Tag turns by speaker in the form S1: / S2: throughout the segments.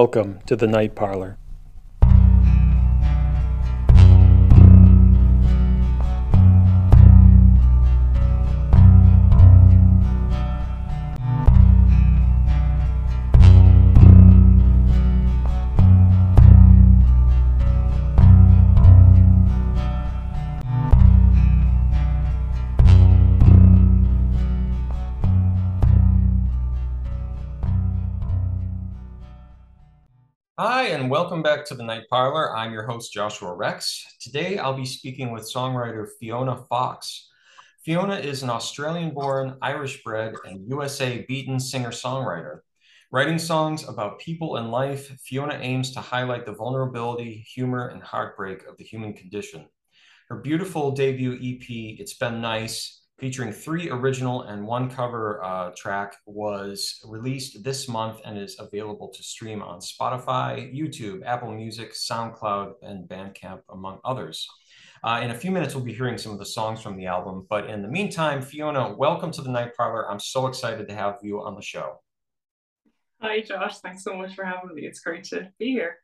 S1: Welcome to the Night Parlor.
S2: And welcome back to the Night Parlor. I'm your host, Joshua Rex. Today, I'll be speaking with songwriter Fiona Fox. Fiona is an Australian born, Irish bred, and USA beaten singer songwriter. Writing songs about people and life, Fiona aims to highlight the vulnerability, humor, and heartbreak of the human condition. Her beautiful debut EP, It's Been Nice, featuring three original and one cover uh, track, was released this month and is available to stream on Spotify, YouTube, Apple Music, SoundCloud, and Bandcamp, among others. Uh, in a few minutes, we'll be hearing some of the songs from the album. But in the meantime, Fiona, welcome to the Night Parlor. I'm so excited to have you on the show.
S3: Hi, Josh. Thanks so much for having me. It's great to be here.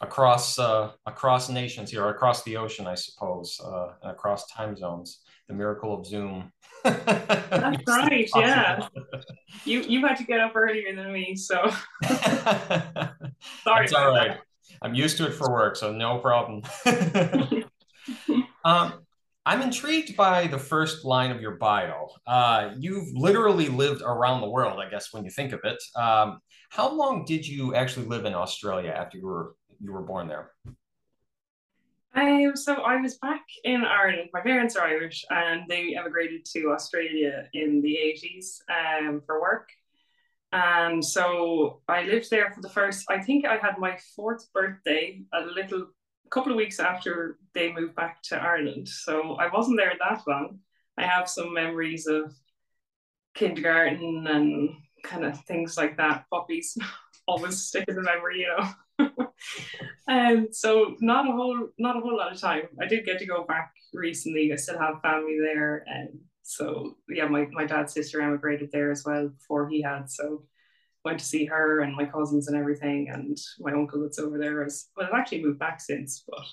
S2: Across uh, across nations here, across the ocean, I suppose, uh, across time zones the miracle of Zoom.
S3: That's right. Yeah. you you had to get up earlier than me, so
S2: sorry. That's all right. That. I'm used to it for work, so no problem. um, I'm intrigued by the first line of your bio. Uh, you've literally lived around the world, I guess, when you think of it. Um, how long did you actually live in Australia after you were you were born there?
S3: Um, so I was back in Ireland. My parents are Irish, and they emigrated to Australia in the eighties um, for work. And so I lived there for the first. I think I had my fourth birthday a little couple of weeks after they moved back to Ireland. So I wasn't there that long. I have some memories of kindergarten and kind of things like that. Puppies always stick in the memory, you know. um, so not a whole not a whole lot of time. I did get to go back recently. I still have family there, and so yeah, my my dad's sister emigrated there as well before he had. So went to see her and my cousins and everything, and my uncle that's over there as well. I've actually moved back since, but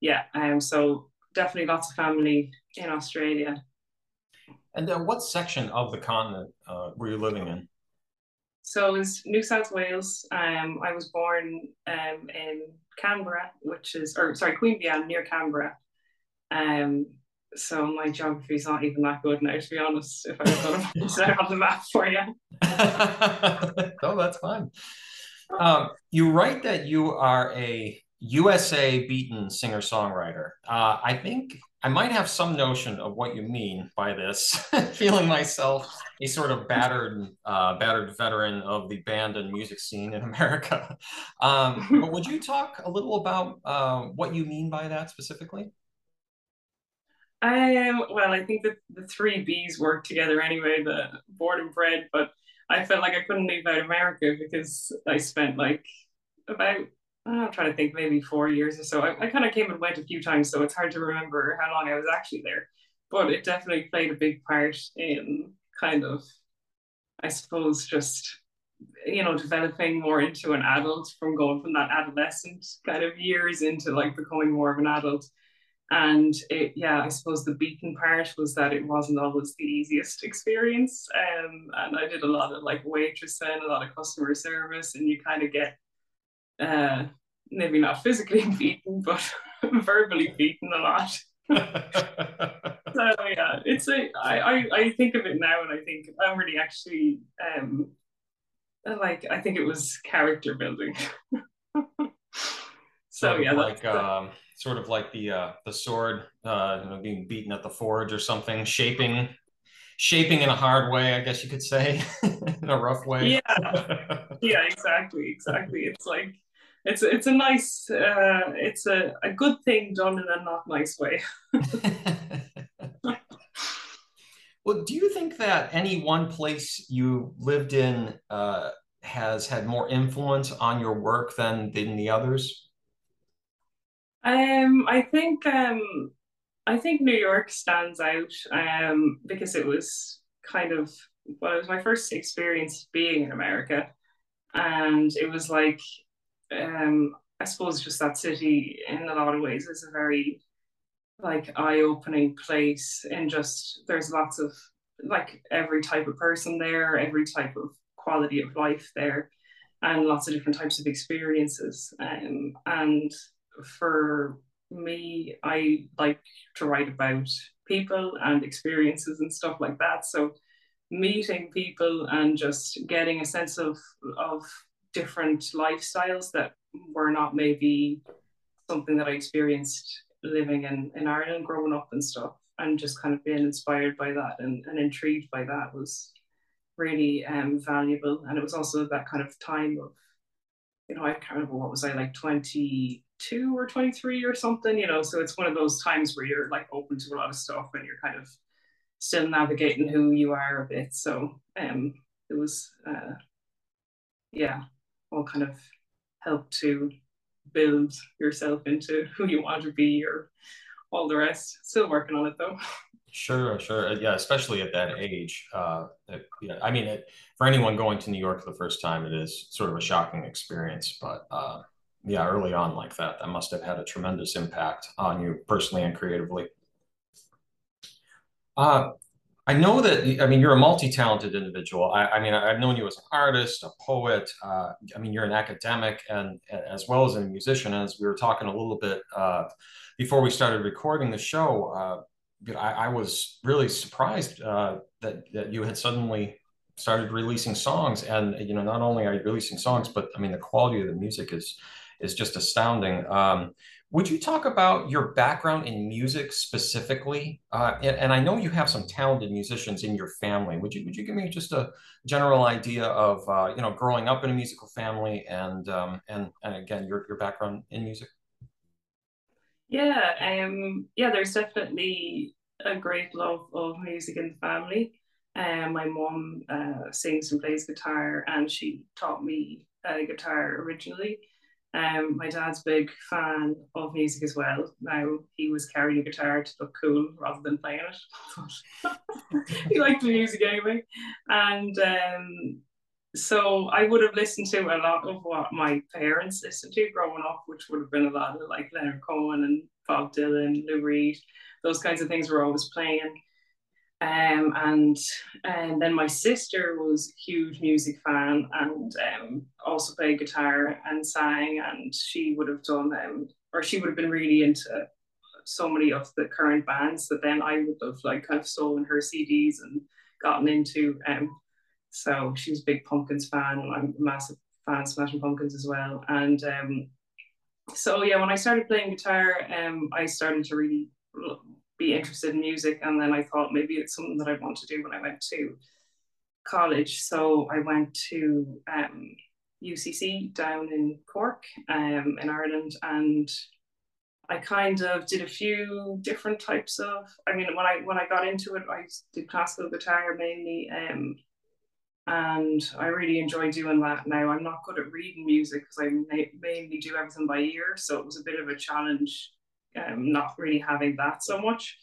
S3: yeah, um, so definitely lots of family in Australia.
S2: And uh, what section of the continent uh, were you living in?
S3: So was New South Wales. Um, I was born um, in Canberra, which is, or sorry, Queanbeyan near Canberra. Um, so my geography is not even that good now, to be honest. If I was it on the map for you.
S2: oh, that's fine. Um, you write that you are a USA beaten singer songwriter. Uh, I think I might have some notion of what you mean by this, feeling myself a sort of battered, uh, battered veteran of the band and music scene in America. Um, but would you talk a little about uh, what you mean by that specifically?
S3: Um, well, I think that the three B's work together anyway, the board and bred, but I felt like I couldn't leave out America because I spent like about I'm trying to think, maybe four years or so. I, I kind of came and went a few times, so it's hard to remember how long I was actually there. But it definitely played a big part in kind of, I suppose, just you know, developing more into an adult from going from that adolescent kind of years into like becoming more of an adult. And it, yeah, I suppose the beaten part was that it wasn't always the easiest experience. Um, and I did a lot of like waitressing, a lot of customer service, and you kind of get uh, maybe not physically beaten, but verbally beaten a lot. so yeah, it's a I, I I think of it now and I think I'm really actually um like I think it was character building. so yeah,
S2: like um, sort of like the uh, the sword, uh, you know, being beaten at the forge or something, shaping shaping in a hard way, I guess you could say, in a rough way.
S3: Yeah, yeah, exactly, exactly. It's like it's it's a nice uh, it's a, a good thing done in a not nice way.
S2: well, do you think that any one place you lived in uh, has had more influence on your work than than the others?
S3: Um, I think um, I think New York stands out um, because it was kind of well, it was my first experience being in America and it was like um, I suppose just that city in a lot of ways is a very like eye-opening place and just there's lots of like every type of person there every type of quality of life there and lots of different types of experiences. Um, and for me i like to write about people and experiences and stuff like that. So meeting people and just getting a sense of of different lifestyles that were not maybe something that I experienced living in, in Ireland growing up and stuff. And just kind of being inspired by that and, and intrigued by that was really um, valuable. And it was also that kind of time of you know I can't remember what was I like 22 or 23 or something you know? So it's one of those times where you're like open to a lot of stuff and you're kind of still navigating who you are a bit. So um it was uh yeah all kind of help to build yourself into who you want to be or all the rest. Still working on it though.
S2: Sure, sure. Yeah, especially at that age. Uh, it, I mean, it, for anyone going to New York for the first time, it is sort of a shocking experience. But uh, yeah, early on like that, that must have had a tremendous impact on you personally and creatively. Uh, I know that, I mean, you're a multi-talented individual. I, I mean, I've known you as an artist, a poet. Uh, I mean, you're an academic and as well as a musician. As we were talking a little bit uh, before we started recording the show, uh, I, I, was really surprised uh, that, that you had suddenly started releasing songs. And, you know, not only are you releasing songs, but I mean, the quality of the music is, is just astounding. Um, would you talk about your background in music specifically? Uh, and, and, I know you have some talented musicians in your family. Would you would you give me just a general idea of uh, you know growing up in a musical family and um, and and again your your background in music?
S3: Yeah, um, yeah. There's definitely a great love of music in the family. Um, my mom uh, sings and plays guitar, and she taught me uh, guitar originally. Um, my dad's big fan of music as well. Now he was carrying a guitar to look cool rather than playing it. he liked the music anyway, and um, so I would have listened to a lot of what my parents listened to growing up, which would have been a lot of like Leonard Cohen and Bob Dylan, Lou Reed, those kinds of things were always playing. Um, and and then my sister was a huge music fan and um, also played guitar and sang and she would have done um, or she would have been really into so many of the current bands that then I would have like kind of stolen her CDs and gotten into um so she was a big Pumpkins fan and I'm a massive fan of Smashing Pumpkins as well. And um so yeah when I started playing guitar um I started to really be interested in music. And then I thought maybe it's something that I'd want to do when I went to college. So I went to um, UCC down in Cork um, in Ireland and I kind of did a few different types of I mean when I when I got into it I did classical guitar mainly um, and I really enjoy doing that now. I'm not good at reading music because I mainly do everything by ear, so it was a bit of a challenge um, not really having that so much.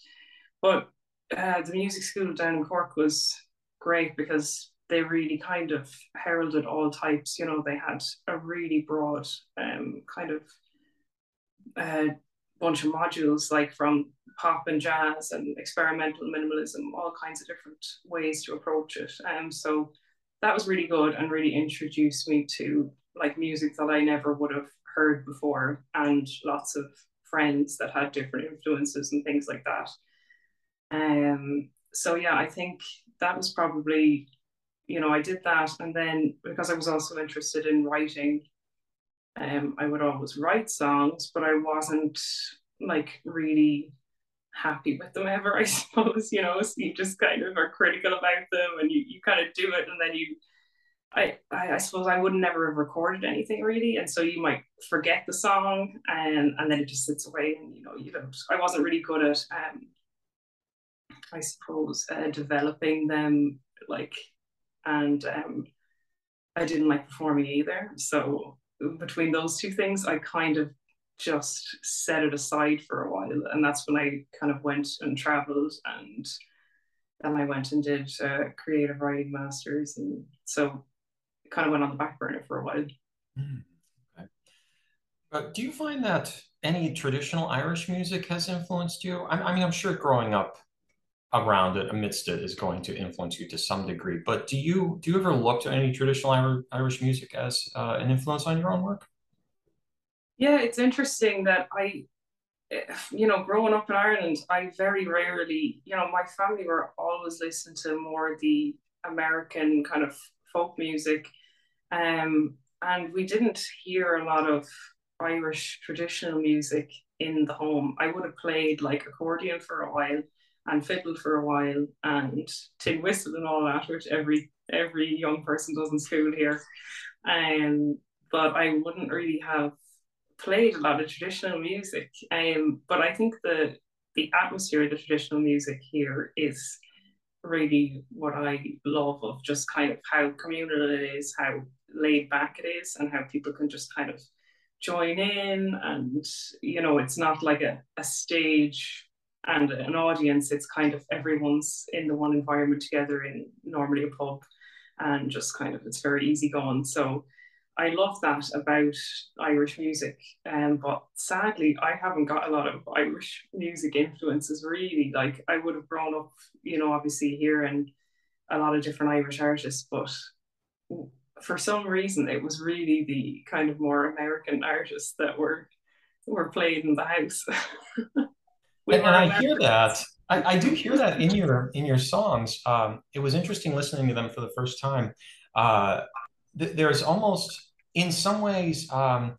S3: But uh, the music school down in Cork was great because they really kind of heralded all types. You know, they had a really broad um, kind of uh, bunch of modules, like from pop and jazz and experimental minimalism, all kinds of different ways to approach it. Um, so that was really good and really introduced me to like music that I never would have heard before and lots of friends that had different influences and things like that. Um, so yeah, I think that was probably, you know, I did that, and then because I was also interested in writing, um, I would always write songs, but I wasn't like really happy with them ever. I suppose you know, so you just kind of are critical about them, and you you kind of do it, and then you I, I, suppose I would never have recorded anything really, and so you might forget the song, and and then it just sits away, and you know you don't. I wasn't really good at, um, I suppose, uh, developing them like, and um, I didn't like performing either. So between those two things, I kind of just set it aside for a while, and that's when I kind of went and traveled, and then I went and did uh, creative writing masters, and so kind of went on the back burner for a while. Mm, okay.
S2: Uh, do you find that any traditional Irish music has influenced you? I, I mean, I'm sure growing up around it, amidst it, is going to influence you to some degree. But do you do you ever look to any traditional Irish music as uh, an influence on your own work?
S3: Yeah, it's interesting that I, you know, growing up in Ireland, I very rarely, you know, my family were always listening to more the American kind of folk music, um, and we didn't hear a lot of Irish traditional music in the home. I would have played like accordion for a while and fiddle for a while and tin whistle and all that, which every every young person does in school here. Um, but I wouldn't really have played a lot of traditional music. Um, but I think the the atmosphere of the traditional music here is really what I love of just kind of how communal it is, how laid back it is, and how people can just kind of join in. And, you know, it's not like a, a stage and an audience, it's kind of everyone's in the one environment together in normally a pub and just kind of it's very easy going. So I love that about Irish music. Um, but sadly, I haven't got a lot of Irish music influences really. Like I would have grown up, you know, obviously here and a lot of different Irish artists, but for some reason it was really the kind of more American artists that were were played in the house.
S2: and, I hear that. I, I, do hear that in your in your songs. Um, it was interesting listening to them for the first time. Uh, th- there's almost, in some ways, um,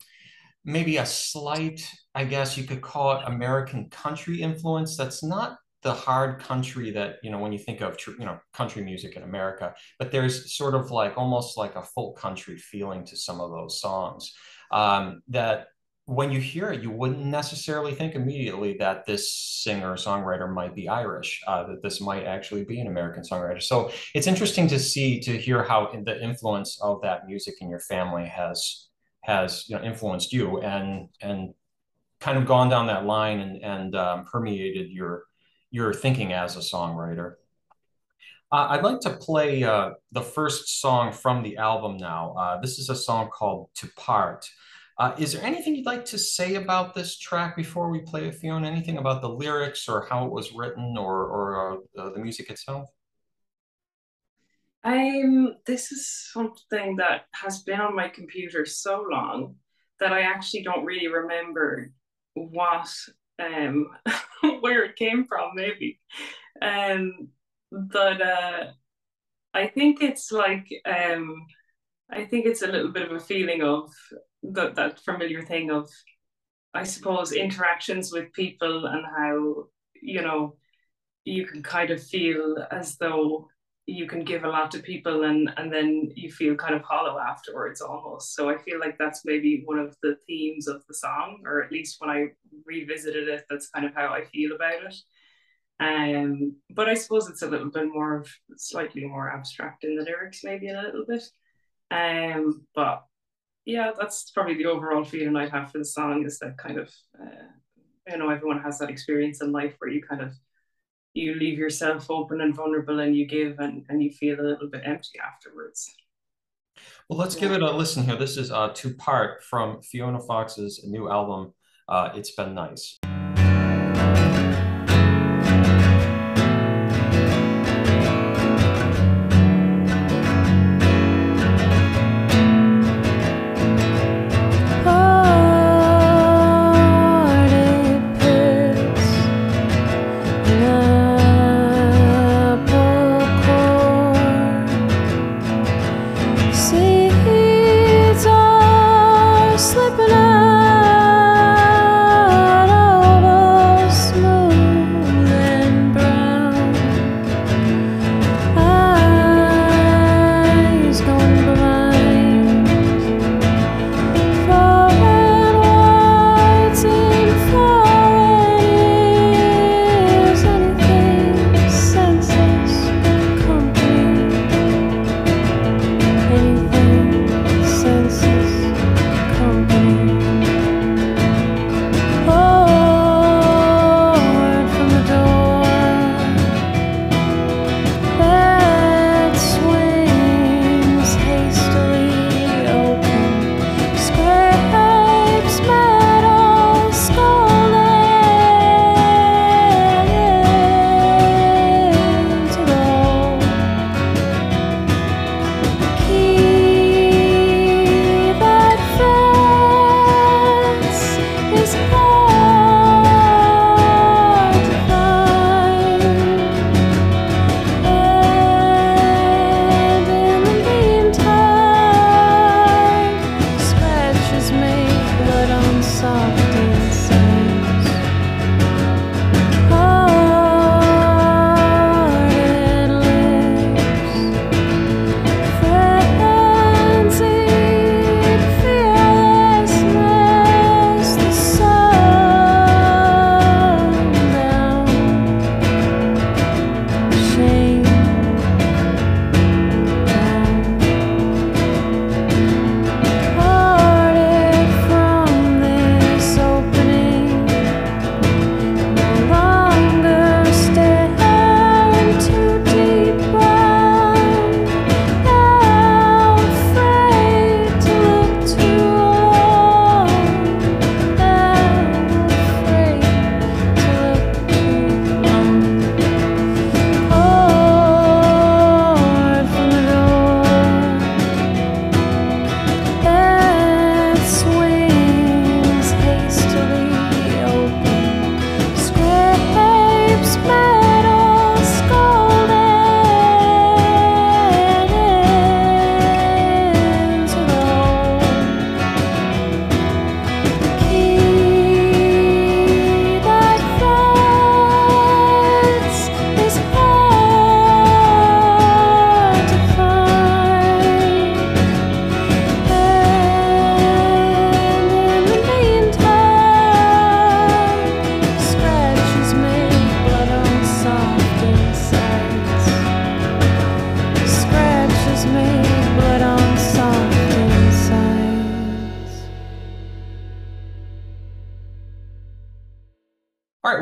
S2: maybe a slight, I guess you could call it American country influence. That's not the hard country that you know when you think of you know country music in America, but there's sort of like almost like a full country feeling to some of those songs um, that when you hear it, you wouldn't necessarily think immediately that this singer songwriter might be Irish, uh, that this might actually be an American songwriter. So it's interesting to see to hear how the influence of that music in your family has has you know influenced you and and kind of gone down that line and and um, permeated your your thinking as a songwriter. Uh, I'd like to play uh, the first song from the album now. Uh, this is a song called To Part. Uh, is there anything you'd like to say about this track before we play it, Fiona? Anything about the lyrics or how it was written or, or uh, the music itself?
S3: Um, this is something that has been on my computer so long that I actually don't really remember what um where it came from maybe. Um but uh I think it's like um I think it's a little bit of a feeling of that that familiar thing of I suppose interactions with people and how you know you can kind of feel as though you can give a lot to people and and then you feel kind of hollow afterwards almost. So i feel like that's maybe one of the themes of the song or at least when i revisited it that's kind of how i feel about it. Um but i suppose it's a little bit more of slightly more abstract in the lyrics maybe a little bit. Um but yeah that's probably the overall feeling i'd have for the song is that kind of uh, you know everyone has that experience in life where you kind of you leave yourself open and vulnerable and you give and, and you feel a little bit empty afterwards.
S2: Well, let's give it a listen here. This is uh, To Part from Fiona Fox's new album, uh, It's Been Nice.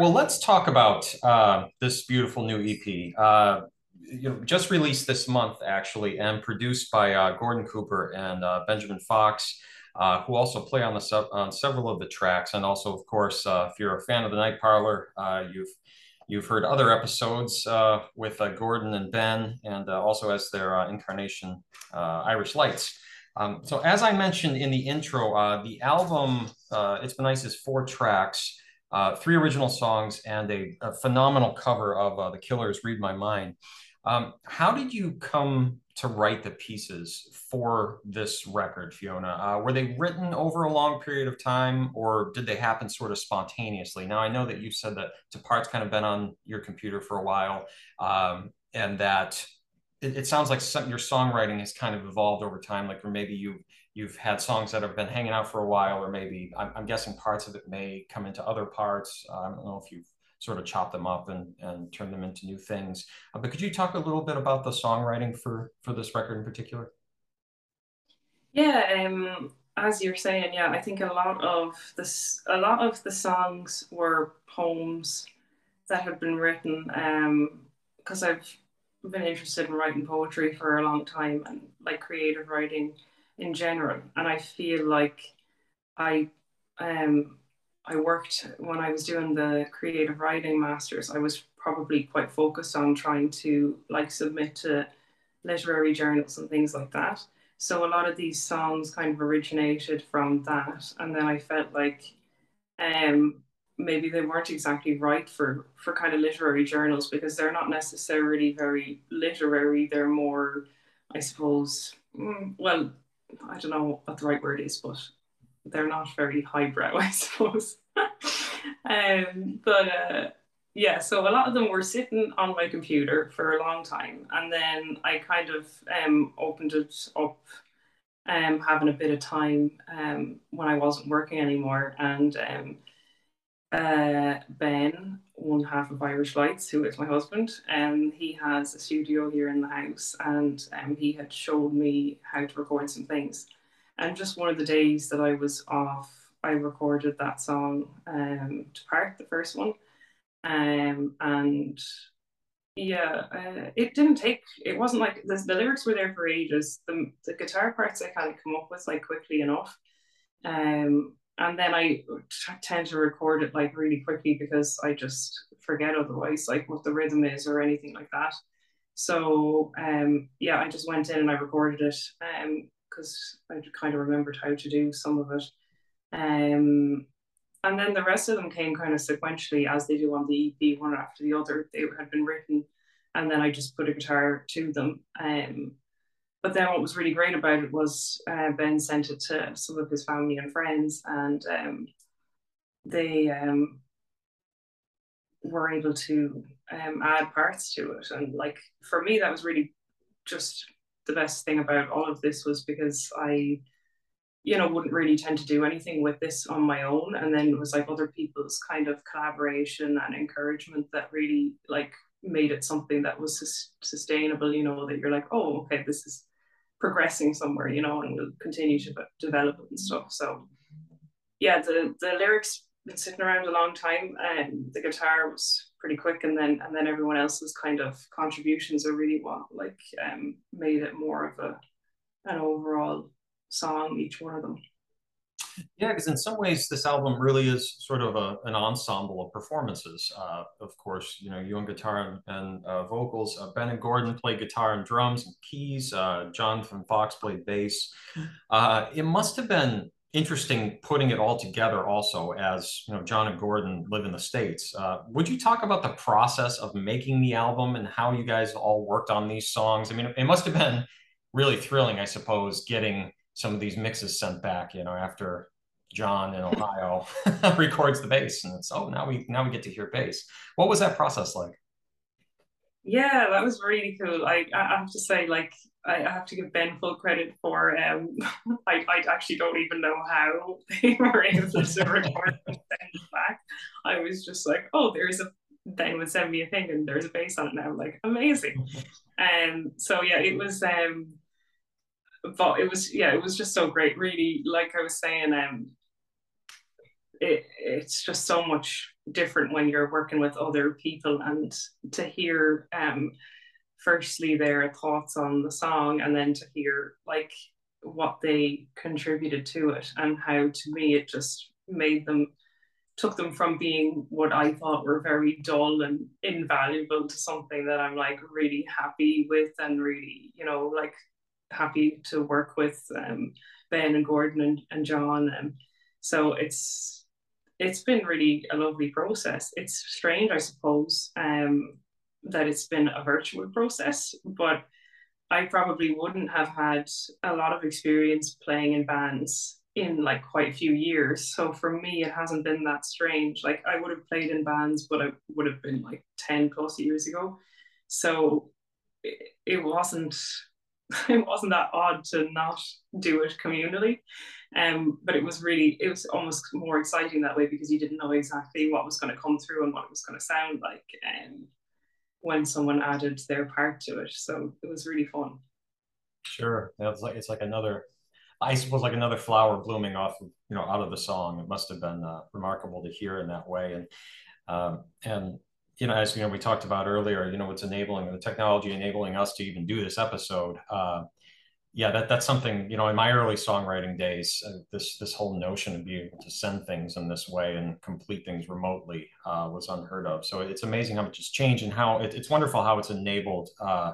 S2: Well, let's talk about uh, this beautiful new EP. Uh, you know, just released this month, actually, and produced by uh, Gordon Cooper and uh, Benjamin Fox, uh, who also play on the on several of the tracks. And also, of course, uh, if you're a fan of the Night Parlor, you've you've heard other episodes with Gordon and Ben, and also as their incarnation, Irish Lights. Um, so, as I mentioned in the intro, the album "It's Been Nice" is four tracks uh, three original songs and a, a phenomenal cover of uh, The Killers' Read My Mind. Um, how did you come to write the pieces for this record, Fiona? Uh, were they written over a long period of time or did they happen sort of spontaneously? Now, I know that you said that To Part's kind of been on your computer for a while um, and that it, it, sounds like some, your songwriting has kind of evolved over time, like, or maybe you you've had songs that have been hanging out for a while, or maybe I'm, I'm guessing parts of it may come into other parts. Uh, I don't know if you've sort of chopped them up and, and turned them into new things. Uh, but could you talk a little bit about the songwriting for for this record in particular?
S3: Yeah, um, as you're saying, yeah, I think a lot of this, a lot of the songs were poems that had been written because um, I've been interested in writing poetry for a long time and like creative writing in general. And I feel like I um I worked when I was doing the creative writing masters, I was probably quite focused on trying to like submit to literary journals and things like that. So a lot of these songs kind of originated from that. And then I felt like um maybe they weren't exactly right for for kind of literary journals because they're not necessarily very literary. They're more, I suppose, mm, well, I don't know what the right word is, but they're not very highbrow, I suppose. um, but uh, yeah, so a lot of them were sitting on my computer for a long time, and then I kind of um, opened it up, um, having a bit of time um, when I wasn't working anymore, and um, uh, Ben, one half of Irish Lights, who is my husband, and um, he has a studio here in the house, and um, he had showed me how to record some things. And just one of the days that I was off, I recorded that song um, to part, the first one, um, and yeah, uh, it didn't take. It wasn't like the, the lyrics were there for ages. The the guitar parts I kind of come up with like quickly enough. Um, and then I t- tend to record it like really quickly because I just forget otherwise, like what the rhythm is or anything like that. So um, yeah, I just went in and I recorded it because um, I kind of remembered how to do some of it. Um, and then the rest of them came kind of sequentially as they do on the EP, one after the other. They had been written, and then I just put a guitar to them. Um, but then what was really great about it was uh, Ben sent it to some of his family and friends, and um, they um, were able to um, add parts to it. And like for me, that was really just the best thing about all of this was because I, you know, wouldn't really tend to do anything with this on my own. And then it was like other people's kind of collaboration and encouragement that really like made it something that was sus- sustainable, you know, that you're like, oh, okay, this is progressing somewhere, you know, and we'll continue to develop and stuff. So yeah, the the lyrics been sitting around a long time and the guitar was pretty quick and then and then everyone else's kind of contributions are really what like um made it more of a an overall song each one of them
S2: yeah because in some ways this album really is sort of a, an ensemble of performances. Uh, of course you know you on guitar and, and uh, vocals uh, ben and gordon played guitar and drums and keys uh, jonathan fox played bass. Uh, it must have been interesting putting it all together also as you know john and gordon live in the states. Uh, would you talk about the process of making the album and how you guys all worked on these songs? I mean it must have been really thrilling i suppose getting some of these mixes sent back you know after john in ohio records the bass and it's oh now we now we get to hear bass what was that process like
S3: yeah that was really cool i i have to say like I have to give Ben full credit for. Um, I, I actually don't even know how they were able to record and send it back. I was just like, oh, there's a. Ben would send me a thing and there's a bass on it now. I'm like, amazing. And um, so yeah, it was. Um, but it was yeah, it was just so great. Really, like I was saying, um, it it's just so much different when you're working with other people and to hear um firstly their thoughts on the song and then to hear like what they contributed to it and how to me it just made them took them from being what I thought were very dull and invaluable to something that I'm like really happy with and really, you know, like happy to work with um, Ben and Gordon and, and John. And so it's it's been really a lovely process. It's strange, I suppose, um, that it's been a virtual process, but I probably wouldn't have had a lot of experience playing in bands in like quite a few years. So for me, it hasn't been that strange. Like I would have played in bands, but it would have been like 10 plus years ago. So it wasn't it wasn't that odd to not do it communally. Um, but it was really it was almost more exciting that way because you didn't know exactly what was going to come through and what it was going to sound like. Um, when someone added their part to it. So it was really fun.
S2: Sure, it's like it's like another, I suppose, like another flower blooming off, of, you know, out of the song. It must have been uh, remarkable to hear in that way, and um, and you know, as you know, we talked about earlier, you know, what's enabling the technology enabling us to even do this episode. Uh, yeah, that that's something you know. In my early songwriting days, uh, this this whole notion of being able to send things in this way and complete things remotely uh, was unheard of. So it's amazing how much has changed and how it, it's wonderful how it's enabled uh,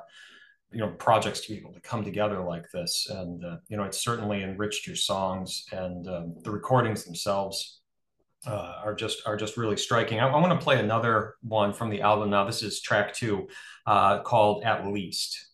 S2: you know projects to be able to come together like this. And uh, you know, it's certainly enriched your songs and um, the recordings themselves. Uh, are just are just really striking. I, I want to play another one from the album now. This is track two, uh, called "At Least."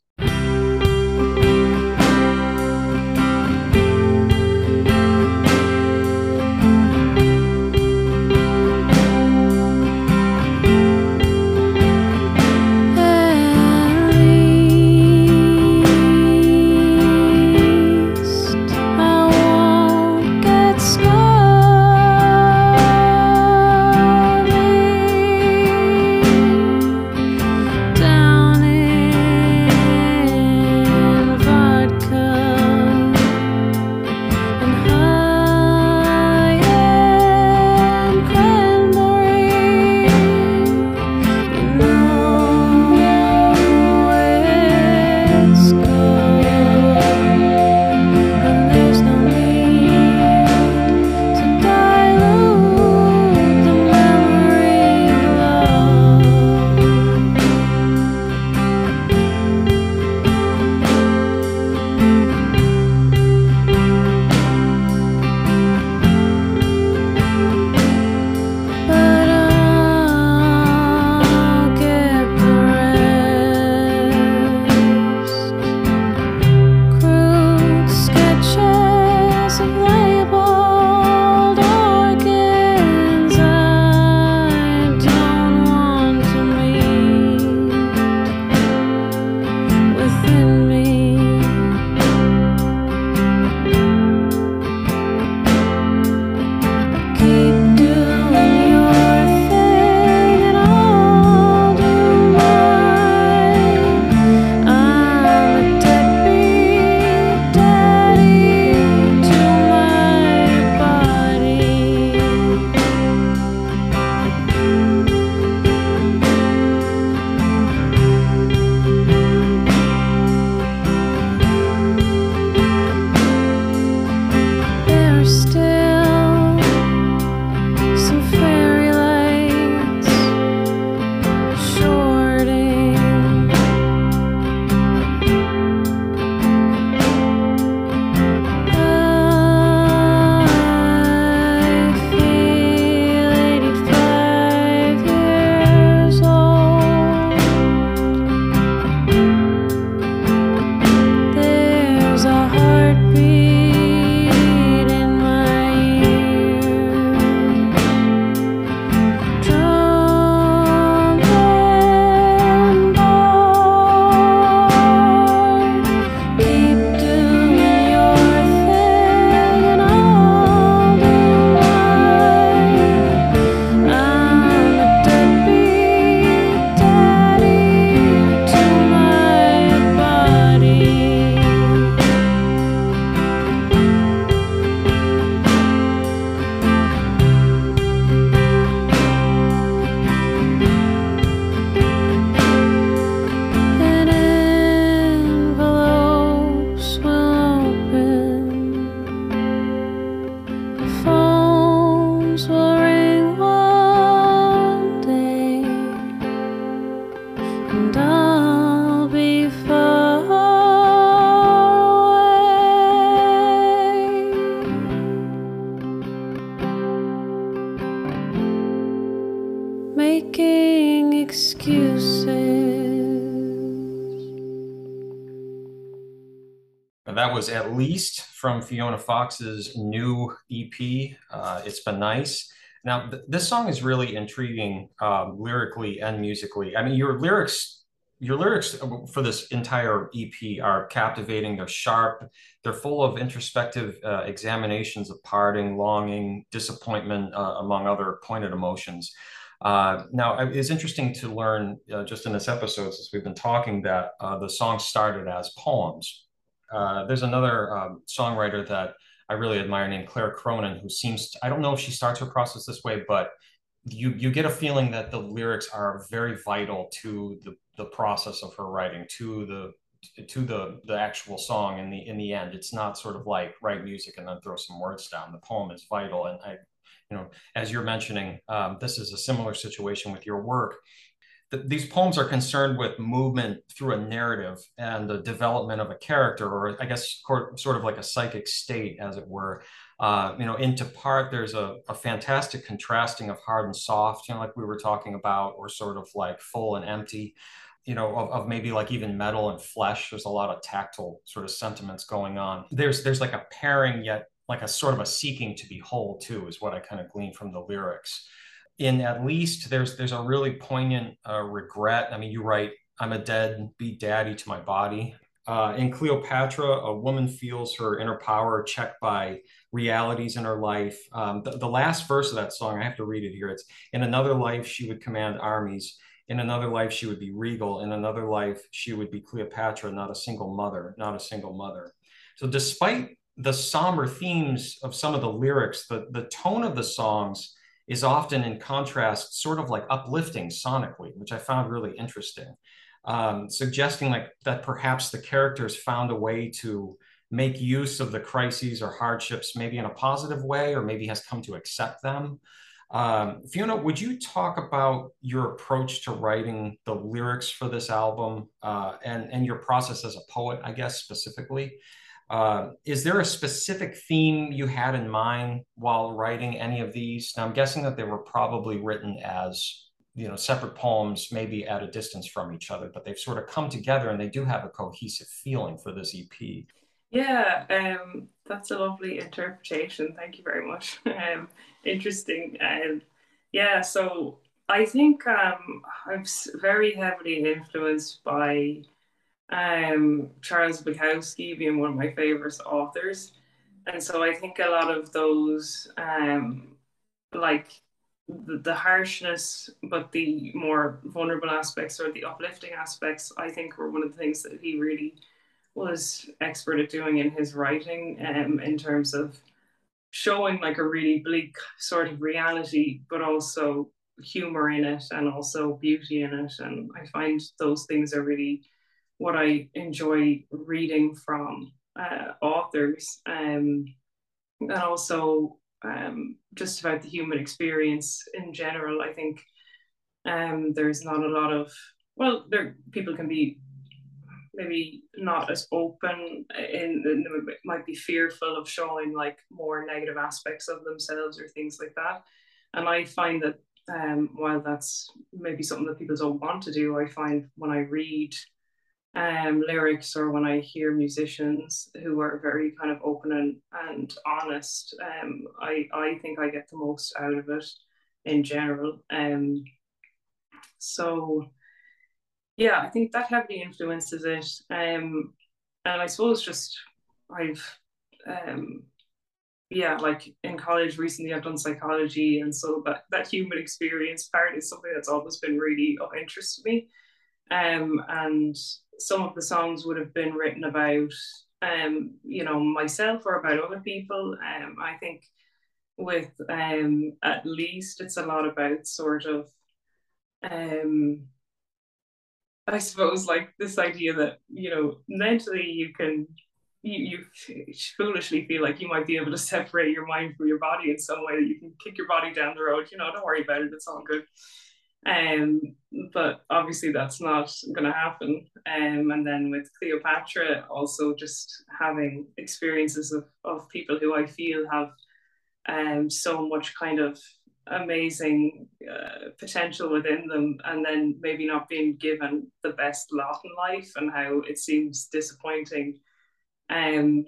S2: Least from Fiona Fox's new EP. Uh, it's been nice. Now, th- this song is really intriguing um, lyrically and musically. I mean, your lyrics, your lyrics for this entire EP are captivating. They're sharp. They're full of introspective uh, examinations of parting, longing, disappointment, uh, among other pointed emotions. Uh, now, it's interesting to learn uh, just in this episode, since we've been talking, that uh, the song started as poems. Uh, there's another um, songwriter that I really admire named Claire Cronin, who seems to, I don't know if she starts her process this way, but you you get a feeling that the lyrics are very vital to the the process of her writing, to the to the the actual song in the in the end. It's not sort of like write music and then throw some words down. The poem is vital, and I, you know, as you're mentioning, um, this is a similar situation with your work these poems are concerned with movement through a narrative and the development of a character, or I guess sort of like a psychic state, as it were. Uh, you know, into part, there's a, a, fantastic contrasting of hard and soft, you know, like we were talking about, or sort of like full and empty, you know, of, of maybe like even metal and flesh. There's a lot of tactile sort of sentiments going on. There's there's like a pairing yet like a sort of a seeking to be whole too, is what I kind of glean from the lyrics in at least there's there's a really poignant uh, regret. I mean, you write, "I'm a dead beat daddy to my body." Uh, in Cleopatra, a woman feels her inner power checked by realities in her life. Um, the, the last verse of that song, I have to read it here. It's in another life she would command armies. In another life she would be regal. In another life she would be Cleopatra, not a single mother, not a single mother. So despite the somber themes of some of the lyrics, the, the tone of the songs is often in contrast, sort of like uplifting sonically, which I found really interesting, um, suggesting like that perhaps the characters found a way to make use of the crises or hardships, maybe in a positive way, or maybe has come to accept them. Um, Fiona, would you talk about your approach to writing the lyrics for this album uh, and, and your process as a poet, I guess, specifically? Uh, is there a specific theme you had in mind while writing any of these? Now, I'm guessing that they were probably written as you know separate poems, maybe at a distance from each other, but they've sort of come together and they do have a cohesive feeling for this EP.
S3: Yeah, um, that's a lovely interpretation. Thank you very much. um, interesting. Um, yeah, so I think um, I'm very heavily influenced by um, Charles Bukowski being one of my favorite authors. And so I think a lot of those, um, like the, the, harshness, but the more vulnerable aspects or the uplifting aspects, I think were one of the things that he really was expert at doing in his writing um, in terms of showing like a really bleak sort of reality, but also humor in it and also beauty in it. And I find those things are really what I enjoy reading from uh, authors, um, and also um, just about the human experience in general. I think um, there's not a lot of well, there people can be maybe not as open in might be fearful of showing like more negative aspects of themselves or things like that. And I find that um, while that's maybe something that people don't want to do, I find when I read um, lyrics or when I hear musicians who are very kind of open and, and honest, um, I, I think I get the most out of it in general. Um, so, yeah, I think that heavily influences it. Um, and I suppose just I've, um, yeah, like in college recently, I've done psychology, and so that that human experience part is something that's always been really of interest to me. Um, and some of the songs would have been written about, um, you know, myself or about other people. Um, I think with um, at least it's a lot about sort of, um, I suppose, like this idea that you know mentally you can you, you foolishly feel like you might be able to separate your mind from your body in some way that you can kick your body down the road. You know, don't worry about it. It's all good. Um, but obviously that's not going to happen. Um, and then with Cleopatra, also just having experiences of, of people who I feel have um, so much kind of amazing uh, potential within them and then maybe not being given the best lot in life and how it seems disappointing um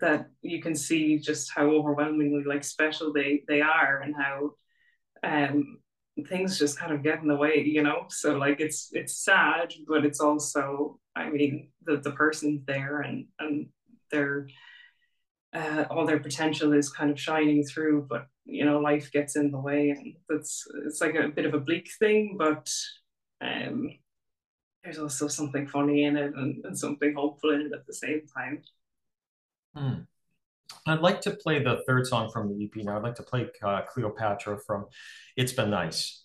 S3: that you can see just how overwhelmingly like special they they are and how um things just kind of get in the way you know so like it's it's sad but it's also i mean the the person's there and and they're uh, all their potential is kind of shining through but you know life gets in the way and that's it's like a bit of a bleak thing but um there's also something funny in it and, and something hopeful in it at the same time
S2: hmm. I'd like to play the third song from the EP now. I'd like to play uh, Cleopatra from It's Been Nice.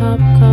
S4: cup,
S2: cup.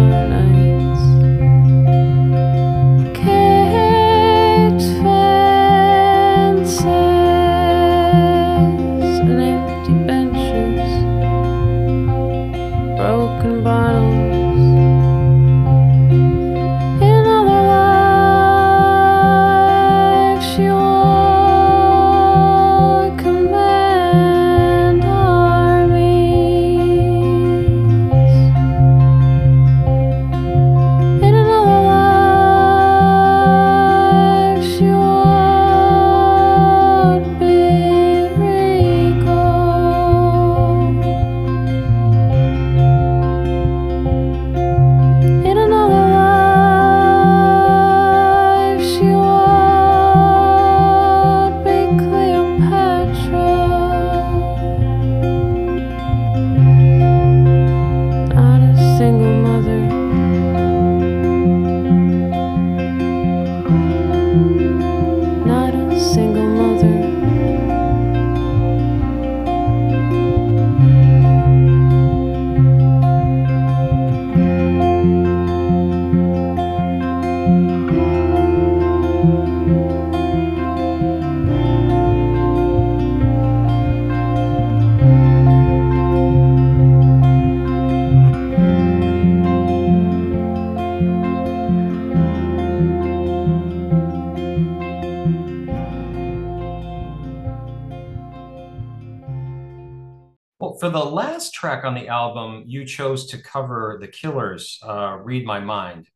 S2: For the last track on the album, you chose to cover The Killers' uh, "Read My Mind,"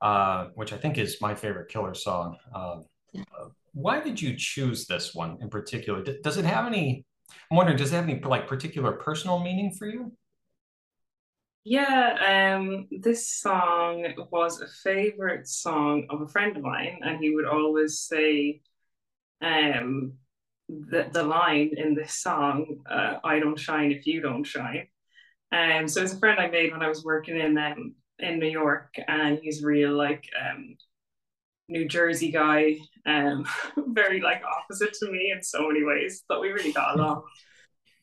S2: uh, which I think is my favorite Killer song. Uh, why did you choose this one in particular? D does it have any? I'm wondering, does it have any like particular personal meaning for you?
S3: Yeah, um, this song was a favorite song of a friend of mine, and he would always say, um, the, the line in this song, uh, I don't shine if you don't shine. Um, so it's a friend I made when I was working in um, in New York, and he's real like um, New Jersey guy, um, very like opposite to me in so many ways, but we really got along.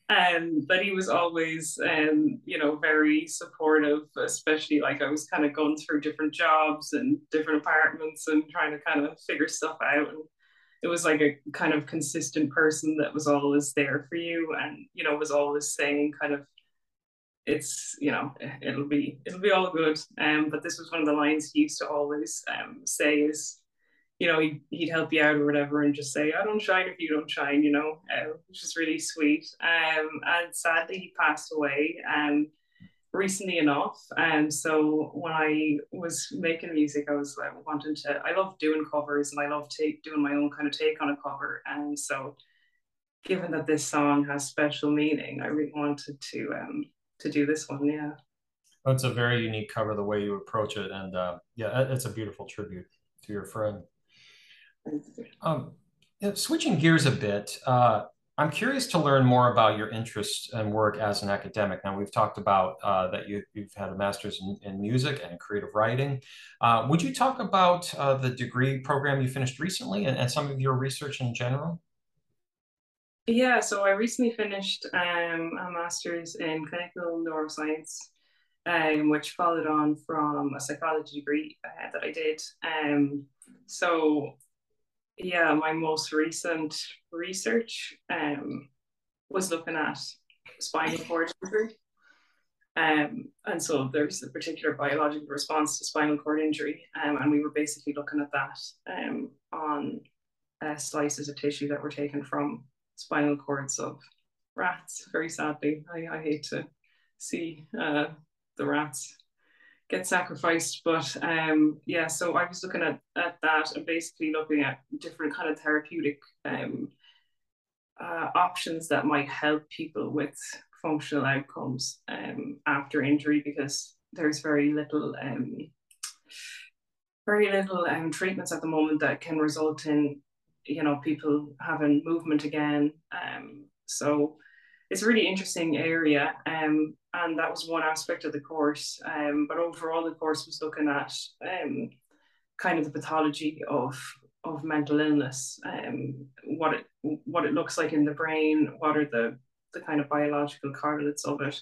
S3: Um, but he was always, um, you know, very supportive, especially like I was kind of going through different jobs and different apartments and trying to kind of figure stuff out. And it was like a kind of consistent person that was always there for you and you know was always saying kind of it's you know it'll be it'll be all good. Um but this was one of the lines he used to always um say is you know he'd, he'd help you out or whatever and just say i don't shine if you don't shine you know uh, which is really sweet. Um and sadly he passed away um recently enough. And so when I was making music, I was like wanting to, I love doing covers and I love take, doing my own kind of take on a cover. And so given that this song has special meaning, I really wanted to um to do this one. Yeah.
S2: Well, it's a very unique cover, the way you approach it. And uh, yeah, it's a beautiful tribute to your friend. Um, switching gears a bit, uh, I'm curious to learn more about your interest and work as an academic. Now, we've talked about uh, that you, have had a master's in, in, music and creative writing. Uh, would you talk about uh, the degree program you finished recently and, and, some of your research in general?
S3: Yeah, so I recently finished um, a master's in clinical neuroscience, um, which followed on from a psychology degree uh, that I did. Um, so yeah, my most recent research um, was looking at spinal cord injury. Um, and so there's a particular biological response to spinal cord injury. Um, and we were basically looking at that um, on uh, slices of tissue that were taken from spinal cords of rats. Very sadly, I, I hate to see uh, the rats get sacrificed. But um, yeah, so I was looking at, at that and basically looking at different kind of therapeutic um, uh, options that might help people with functional outcomes um, after injury because there's very little um, very little um, treatments at the moment that can result in you know people having movement again um, so it's a really interesting area um, and that was one aspect of the course. Um, but overall the course was looking at um, kind of the pathology of of mental illness um, what it what it looks like in the brain what are the the kind of biological correlates of it.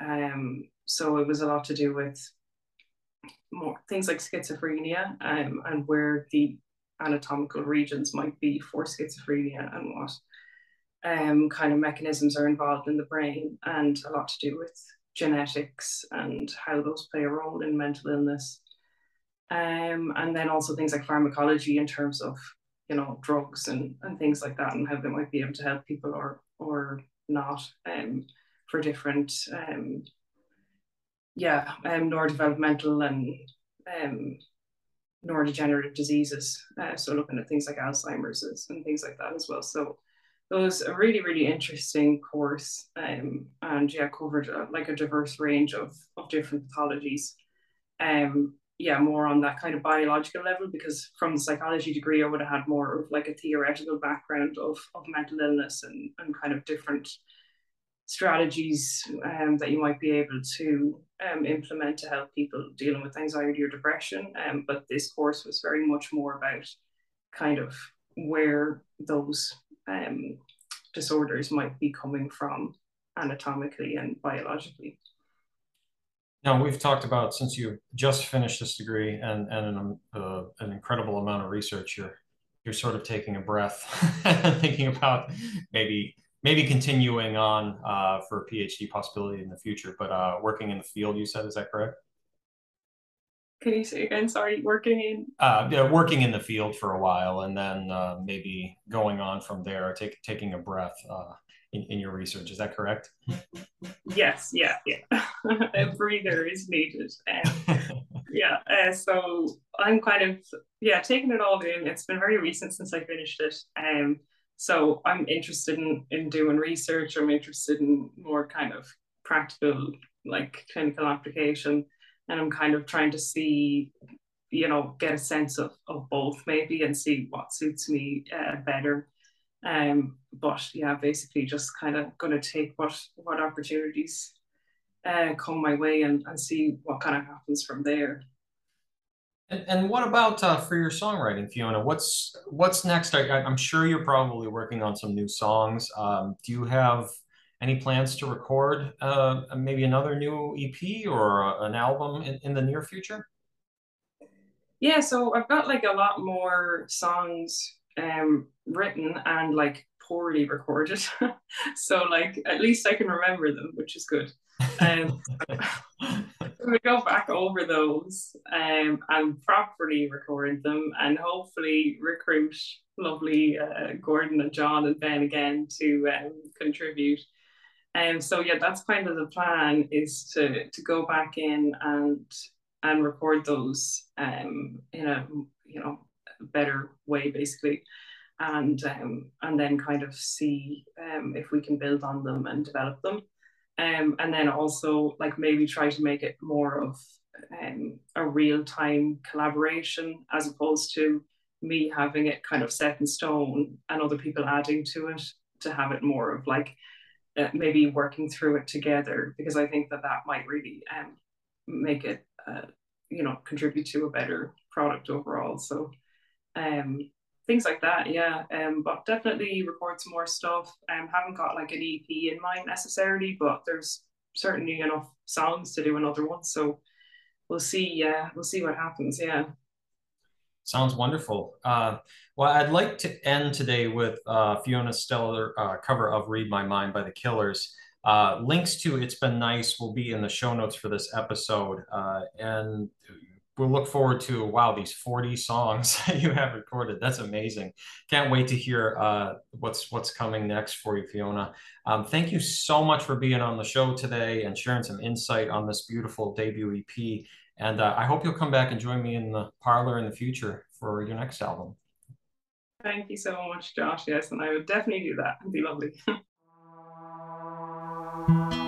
S3: Um, so it was a lot to do with more things like schizophrenia um, and where the anatomical regions might be for schizophrenia and what um, kind of mechanisms are involved in the brain and a lot to do with genetics and how those play a role in mental illness. Um, and then also things like pharmacology in terms of, you know, drugs and, and things like that and how they might be able to help people or or not um, for different um, yeah, um, neurodevelopmental and um, neurodegenerative diseases. Uh, so looking at things like Alzheimer's and things like that as well. So it was a really really interesting course um, and yeah covered a, like a diverse range of of different pathologies. Um yeah more on that kind of biological level because from the psychology degree i would have had more of like a theoretical background of of mental illness and and kind of different strategies um, that you might be able to um, implement to help people dealing with anxiety or depression. Um, but this course was very much more about kind of where those um, disorders might be coming from anatomically and biologically.
S2: Now we've talked about since you just finished this degree and and an, uh, an incredible amount of research, you're you're sort of taking a breath, thinking about maybe maybe continuing on uh, for a PhD possibility in the future, but uh, working in the field. You said is that correct?
S3: Can you say again? Sorry, working in.
S2: Uh, yeah, working in the field for a while, and then uh, maybe going on from there, take, taking a breath uh, in, in your research. Is that correct?
S3: Yes, yeah, yeah. a breather is needed. Um, yeah, uh, so I'm kind of yeah taking it all in. It's been very recent since I finished it. Um, so I'm interested in in doing research. I'm interested in more kind of practical, like clinical application and I'm kind of trying to see, you know, get a sense of, of both maybe and see what suits me uh, better. Um, but yeah, basically just kind of going to take what what opportunities uh, come my way and, and see what kind of happens from there.
S2: And, and what about uh, for your songwriting, Fiona? What's what's next? I, I'm sure you're probably working on some new songs. Um, do you have any plans to record uh, maybe another new EP or uh, an album in, in the near future?
S3: Yeah, so I've got like a lot more songs um, written and like poorly recorded. so like at least I can remember them, which is good. Um, we go back over those um, and properly record them and hopefully recruit lovely uh, Gordon and John and Ben again to um, contribute. And um, so yeah, that's kind of the plan is to to go back in and and record those um, in a you know better way basically, and um, and then kind of see um, if we can build on them and develop them, um, and then also like maybe try to make it more of um, a real time collaboration as opposed to me having it kind of set in stone and other people adding to it to have it more of like uh, maybe working through it together because I think that that might really um, make it, uh, you know, contribute to a better product overall. So um, things like that, yeah. Um, but definitely record some more stuff. Um, haven't got like an EP in mind necessarily, but there's certainly enough songs to do another one. So we'll see. Yeah, we'll see what happens. Yeah.
S2: Sounds wonderful. Uh, well, I'd like to end today with uh, Fiona's stellar uh, cover of Read My Mind by the Killers. Uh, links to It's Been Nice will be in the show notes for this episode. Uh, and we'll look forward to, wow, these 40 songs you have recorded. That's amazing. Can't wait to hear uh, what's, what's coming next for you, Fiona. Um, thank you so much for being on the show today and sharing some insight on this beautiful debut EP. And uh, I hope you'll come back and join me in the parlor in the future for your next album.
S3: Thank you so much, Josh. Yes, and I would definitely do that. It'd be lovely.